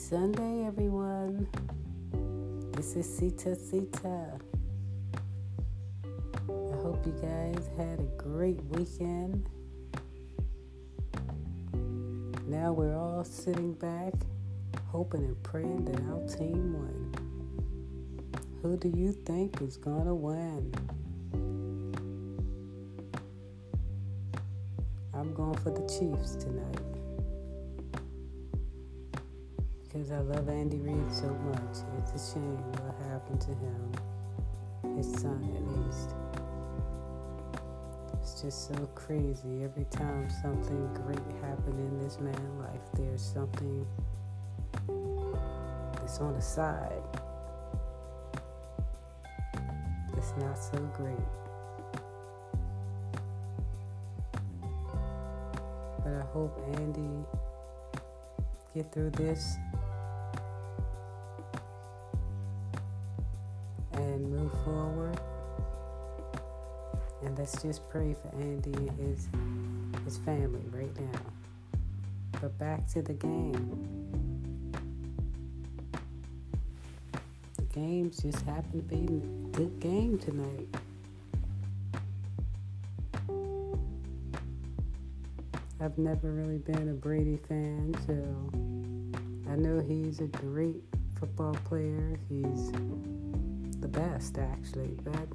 Sunday, everyone. This is Sita Sita. I hope you guys had a great weekend. Now we're all sitting back, hoping and praying that our team won. Who do you think is gonna win? I'm going for the Chiefs tonight because I love Andy Reid so much. It's a shame what happened to him, his son at least. It's just so crazy. Every time something great happened in this man's life, there's something that's on the side. It's not so great. But I hope Andy get through this let's just pray for Andy and his his family right now. But back to the game. The games just happened to be a good game tonight. I've never really been a Brady fan, so I know he's a great football player. He's the best, actually, but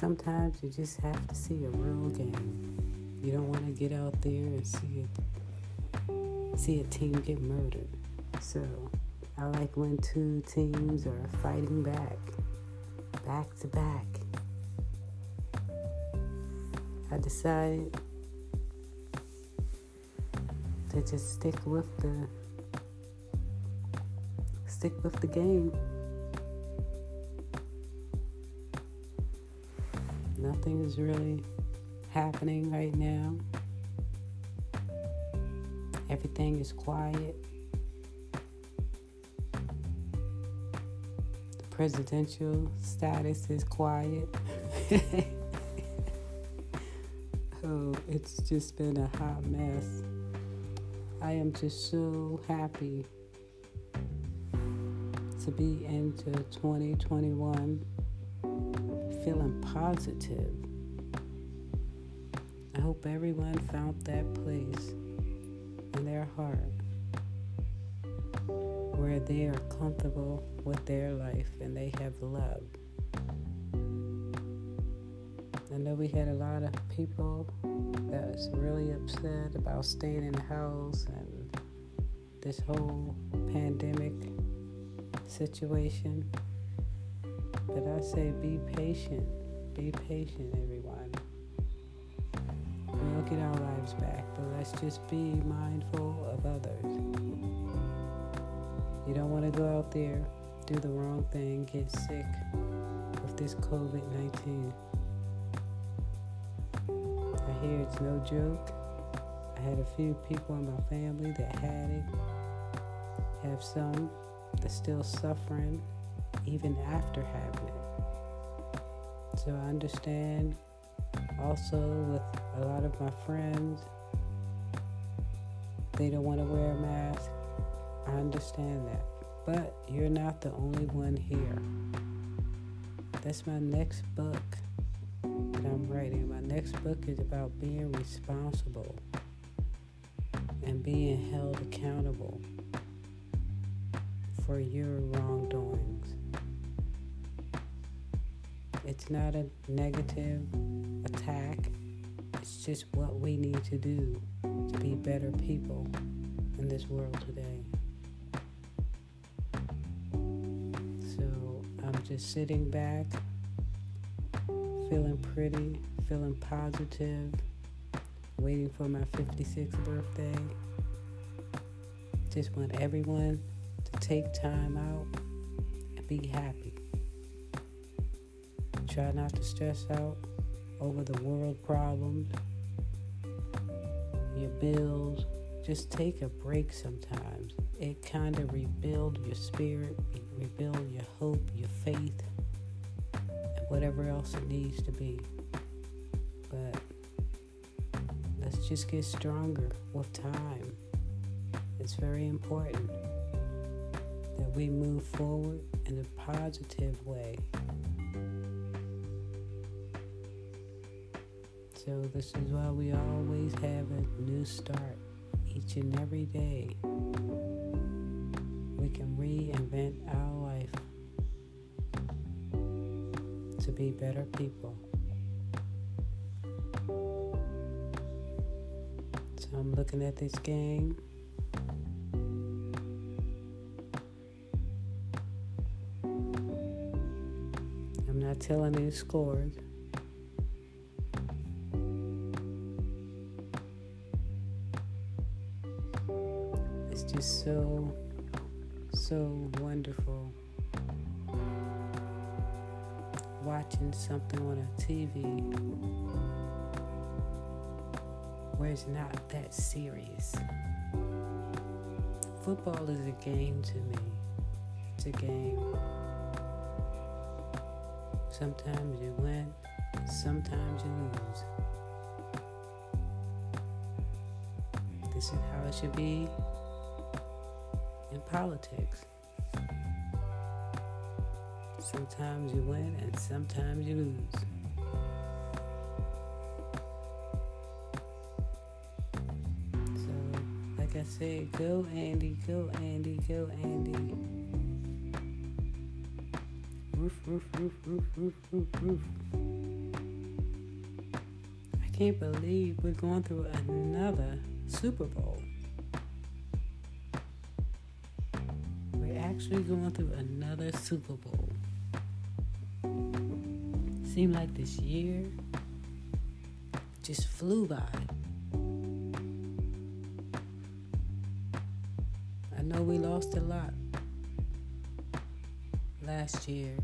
sometimes you just have to see a real game. You don't want to get out there and see it, see a team get murdered. So I like when two teams are fighting back, back to back. I decided to just stick with the stick with the game. Nothing is really happening right now. Everything is quiet. The presidential status is quiet. oh, it's just been a hot mess. I am just so happy to be into 2021 feeling positive. I hope everyone found that place in their heart where they are comfortable with their life and they have love. I know we had a lot of people that was really upset about staying in the house and this whole pandemic situation. But I say be patient. Be patient, everyone. We'll get our lives back, but let's just be mindful of others. You don't want to go out there, do the wrong thing, get sick with this COVID 19. I hear it's no joke. I had a few people in my family that had it, have some that's still suffering even after having it. So I understand also with a lot of my friends, they don't want to wear a mask. I understand that. But you're not the only one here. That's my next book that I'm writing. My next book is about being responsible and being held accountable for your wrongdoings. It's not a negative attack, it's just what we need to do to be better people in this world today. So I'm just sitting back, feeling pretty, feeling positive, waiting for my 56th birthday. Just want everyone to take time out and be happy. Try not to stress out over the world problems, your bills. Just take a break sometimes. It kind of rebuild your spirit, rebuild your hope, your faith, and whatever else it needs to be. But let's just get stronger with time. It's very important. that we move forward in a positive way. So, this is why we always have a new start each and every day. We can reinvent our life to be better people. So, I'm looking at this game. I'm not telling any scores. Just so, so wonderful watching something on a TV where it's not that serious. Football is a game to me. It's a game. Sometimes you win, sometimes you lose. This is how it should be in politics. Sometimes you win and sometimes you lose. So, like I said, go Andy, go Andy, go Andy. Roof, roof, roof, roof, roof, roof, roof. I can't believe we're going through another Super Bowl. Actually going through another Super Bowl. Seemed like this year just flew by. I know we lost a lot last year.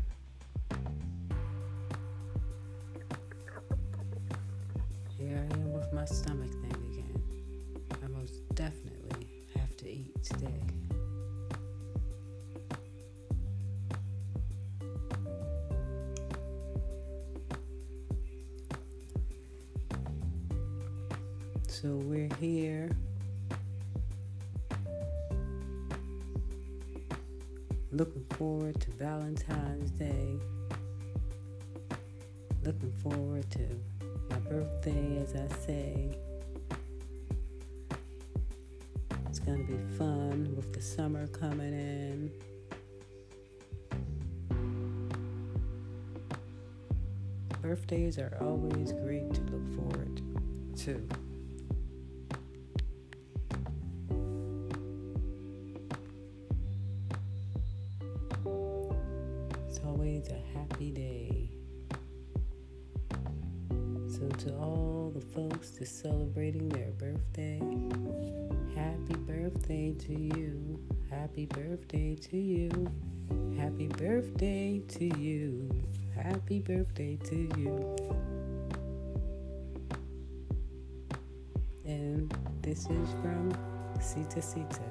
Here I am with my stomach thing Valentine's Day. Looking forward to my birthday, as I say. It's going to be fun with the summer coming in. Birthdays are always great to look forward to. That's celebrating their birthday, happy birthday to you. Happy birthday to you. Happy birthday to you. Happy birthday to you. And this is from Sita Sita.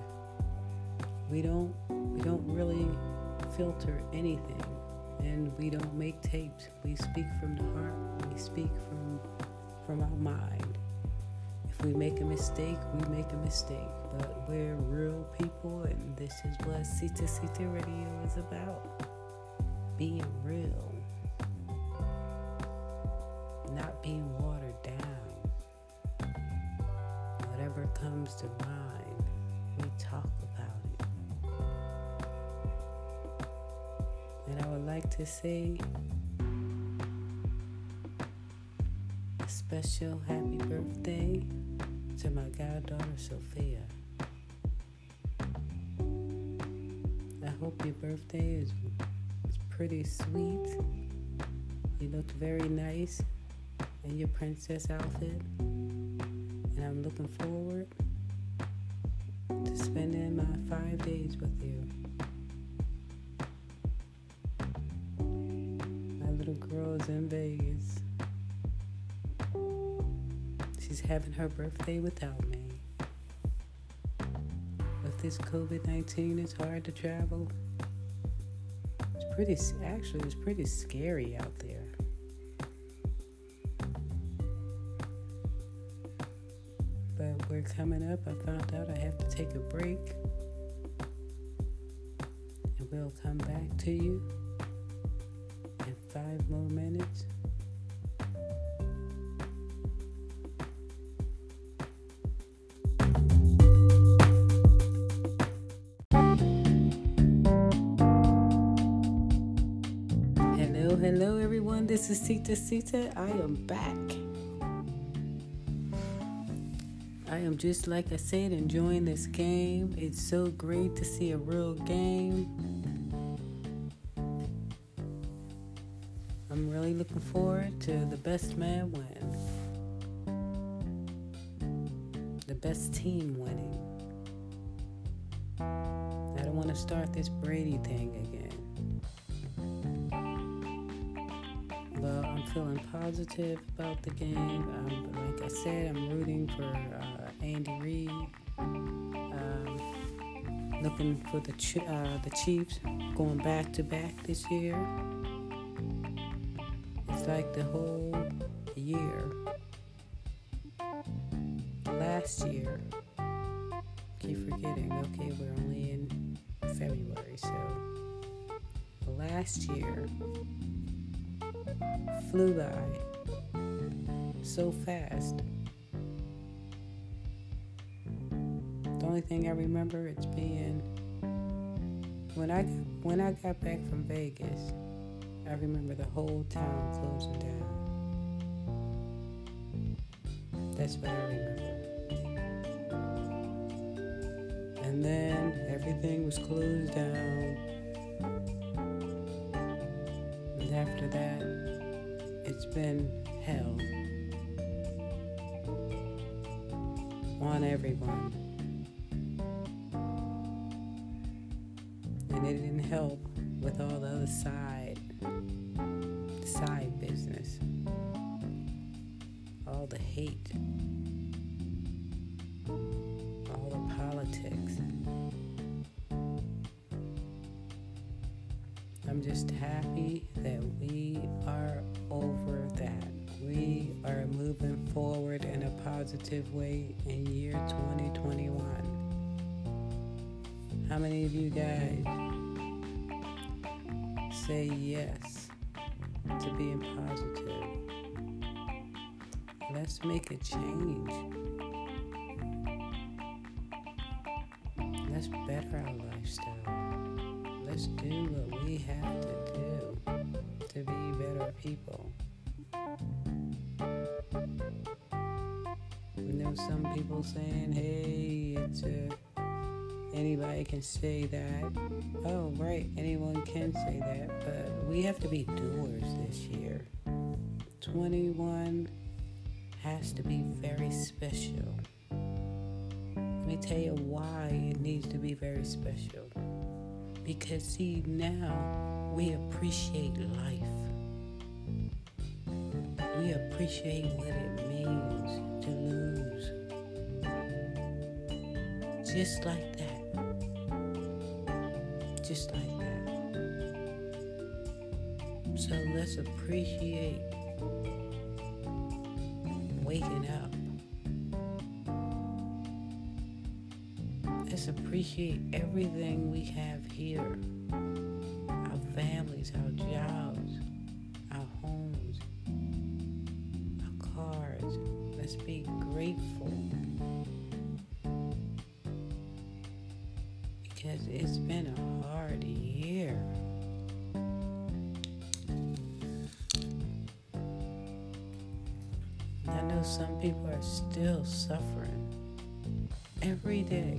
We don't we don't really filter anything and we don't make tapes. We speak from the heart. We speak from from our mind. We make a mistake, we make a mistake. But we're real people, and this is what Sita Sita Radio is about. Being real, not being watered down. Whatever comes to mind, we talk about it. And I would like to say a special happy birthday to my goddaughter Sophia. I hope your birthday is, is pretty sweet. You looked very nice in your princess outfit. And I'm looking forward to spending my five days with you. My little girl's in Vegas. She's having her birthday without me. With this COVID 19, it's hard to travel. It's pretty, actually, it's pretty scary out there. But we're coming up. I found out I have to take a break. And we'll come back to you in five more minutes. Sita Sita. I am back. I am just like I said, enjoying this game. It's so great to see a real game. I'm really looking forward to the best man win, the best team winning. I don't want to start this Brady thing again. Feeling positive about the game. Um, like I said, I'm rooting for uh, Andy Reid. Um, looking for the uh, the Chiefs going back to back this year. It's like the whole year. Last year, keep forgetting. Okay, we're only in February, so last year flew by so fast. The only thing I remember it's being when I when I got back from Vegas, I remember the whole town closing down. That's what I remember. And then everything was closed down. After that, it's been hell on everyone. And it didn't help with all the other side side business. All the hate. All the politics. I'm just happy positive way in year 2021. How many of you guys say yes to being positive? Let's make a change. Let's better our lifestyle. Let's do what we have to do to be better people. Some people saying, hey, it's a, anybody can say that. Oh, right, anyone can say that, but we have to be doers this year. 21 has to be very special. Let me tell you why it needs to be very special. Because, see, now we appreciate life. We appreciate what it means to lose. Just like that. Just like that. So let's appreciate waking up. Let's appreciate everything we have here our families, our jobs, our homes, our cars. Let's be grateful it's been a hard year. I know some people are still suffering every day.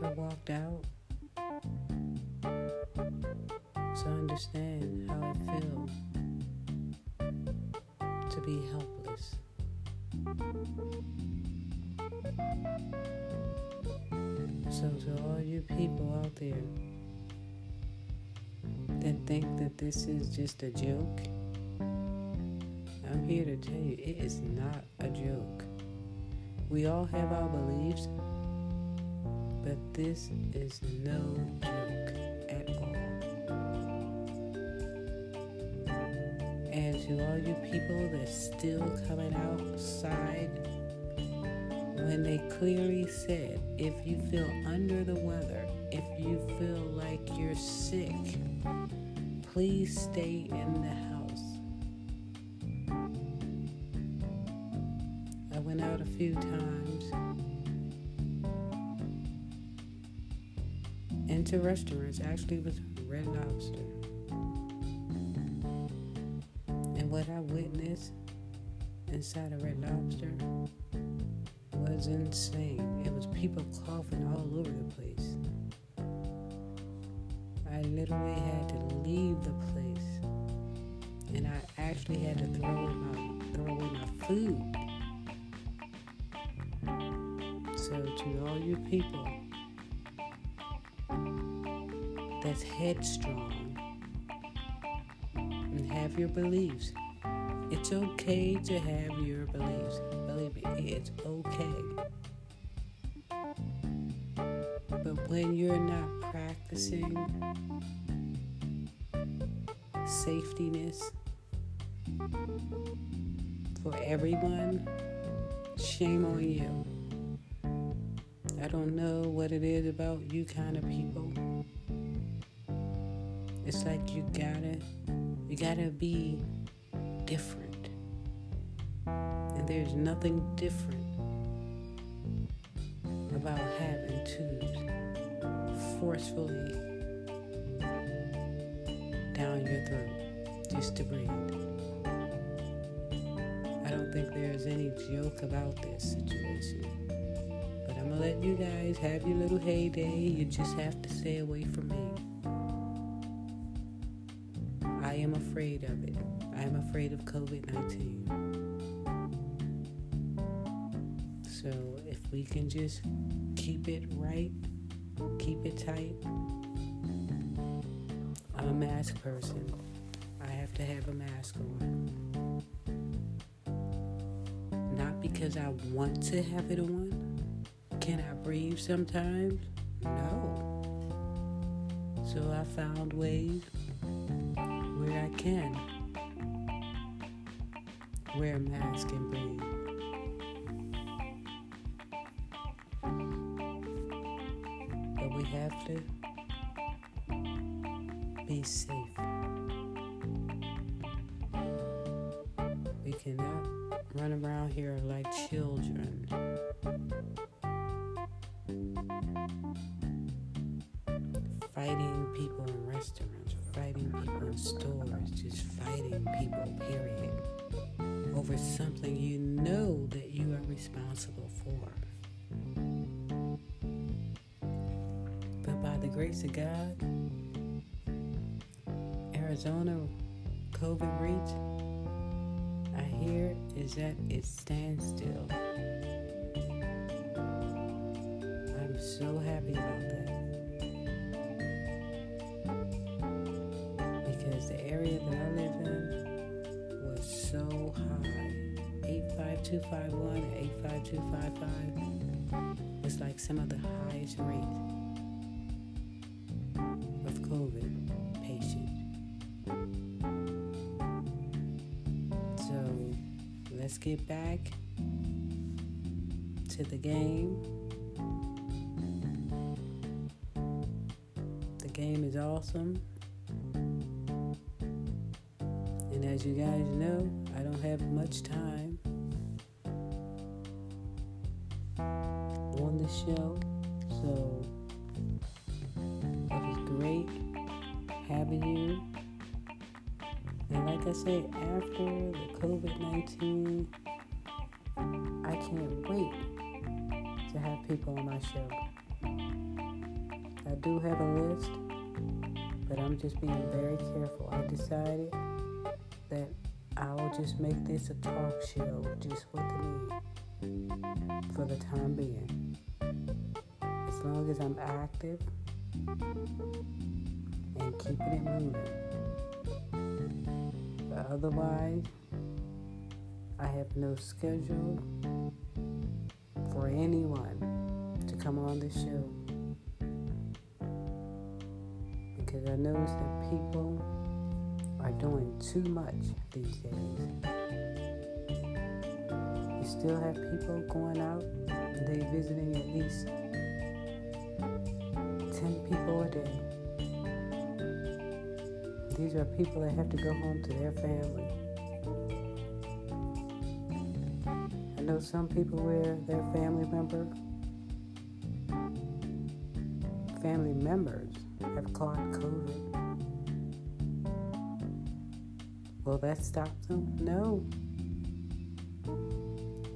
Never walked out. So understand how it feels to be helpless. So, to all you people out there that think that this is just a joke, I'm here to tell you it is not a joke. We all have our beliefs, But this is no joke at all. And to all you people that's still coming outside, when they clearly said, if you feel under the weather, if you feel like you're sick, please stay in the house. I went out a few times into restaurants, actually with Red Lobster. And what I witnessed inside of Red Lobster was insane. It was people coughing all over the place. I literally had to leave the place, and I actually had to throw in my throw away my food. So to all you people that's headstrong and have your beliefs, it's okay to have your beliefs. Believe me, it's okay. But when you're not practicing safetyness for everyone, shame on you. I don't know what it is about you kind of people. It's like you gotta, you gotta be different. And there's nothing different about having to forcefully down your throat just to breathe. I don't think there's any joke about this situation. But I'm gonna let you guys have your little heyday. You just have to stay away from me. Afraid of it. I am afraid of COVID 19. So if we can just keep it right, keep it tight. I'm a mask person. I have to have a mask on. Not because I want to have it on. Can I breathe sometimes? No. So I found ways where I can wear a mask and breathe. But we have to be safe. We cannot run around here like children. Fighting people in restaurants, fighting people in stores, just fighting people, period, over something you know that you are responsible for. But by the grace of God, Arizona COVID rate, I hear, is at its standstill. I'm so happy about that. The area that I live in was so high. 85251 and 85255 was like some of the highest rates of COVID patients. So let's get back to the game. The game is awesome. As you guys know, I don't have much time on the show. So it was great having you. And like I said, after the COVID 19, I can't wait to have people on my show. I do have a list, but I'm just being very careful. I decided that I'll just make this a talk show just for the for the time being. As long as I'm active and keeping it moving. But otherwise, I have no schedule for anyone to come on the show. Because I notice that people are doing too much these days. You still have people going out they visiting at least 10 people a day. These are people that have to go home to their family. I know some people where their family member family members have caught COVID. Will that stop them? No.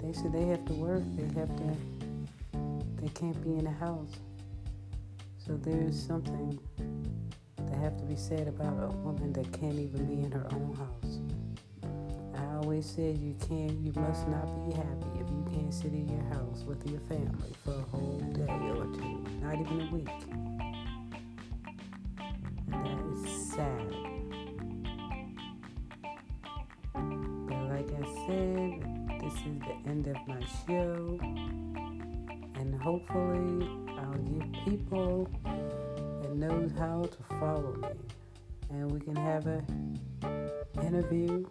They said they have to work. They have to. They can't be in the house. So there's something that have to be said about a woman that can't even be in her own house. I always said you can't. You must not be happy if you can't sit in your house with your family for a whole day or two, not even a week. Show. And hopefully I'll give people that knows how to follow me. And we can have a interview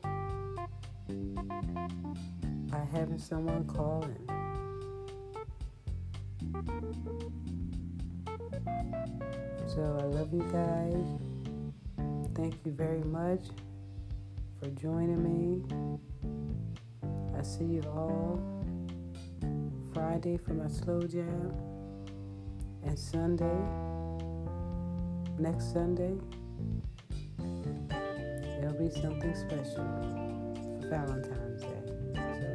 by having someone call in. So I love you guys. Thank you very much for joining me. I see you all Friday for my slow jam and Sunday, next Sunday, it'll be something special for Valentine's Day. So,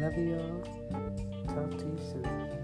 love you all. Talk to you soon.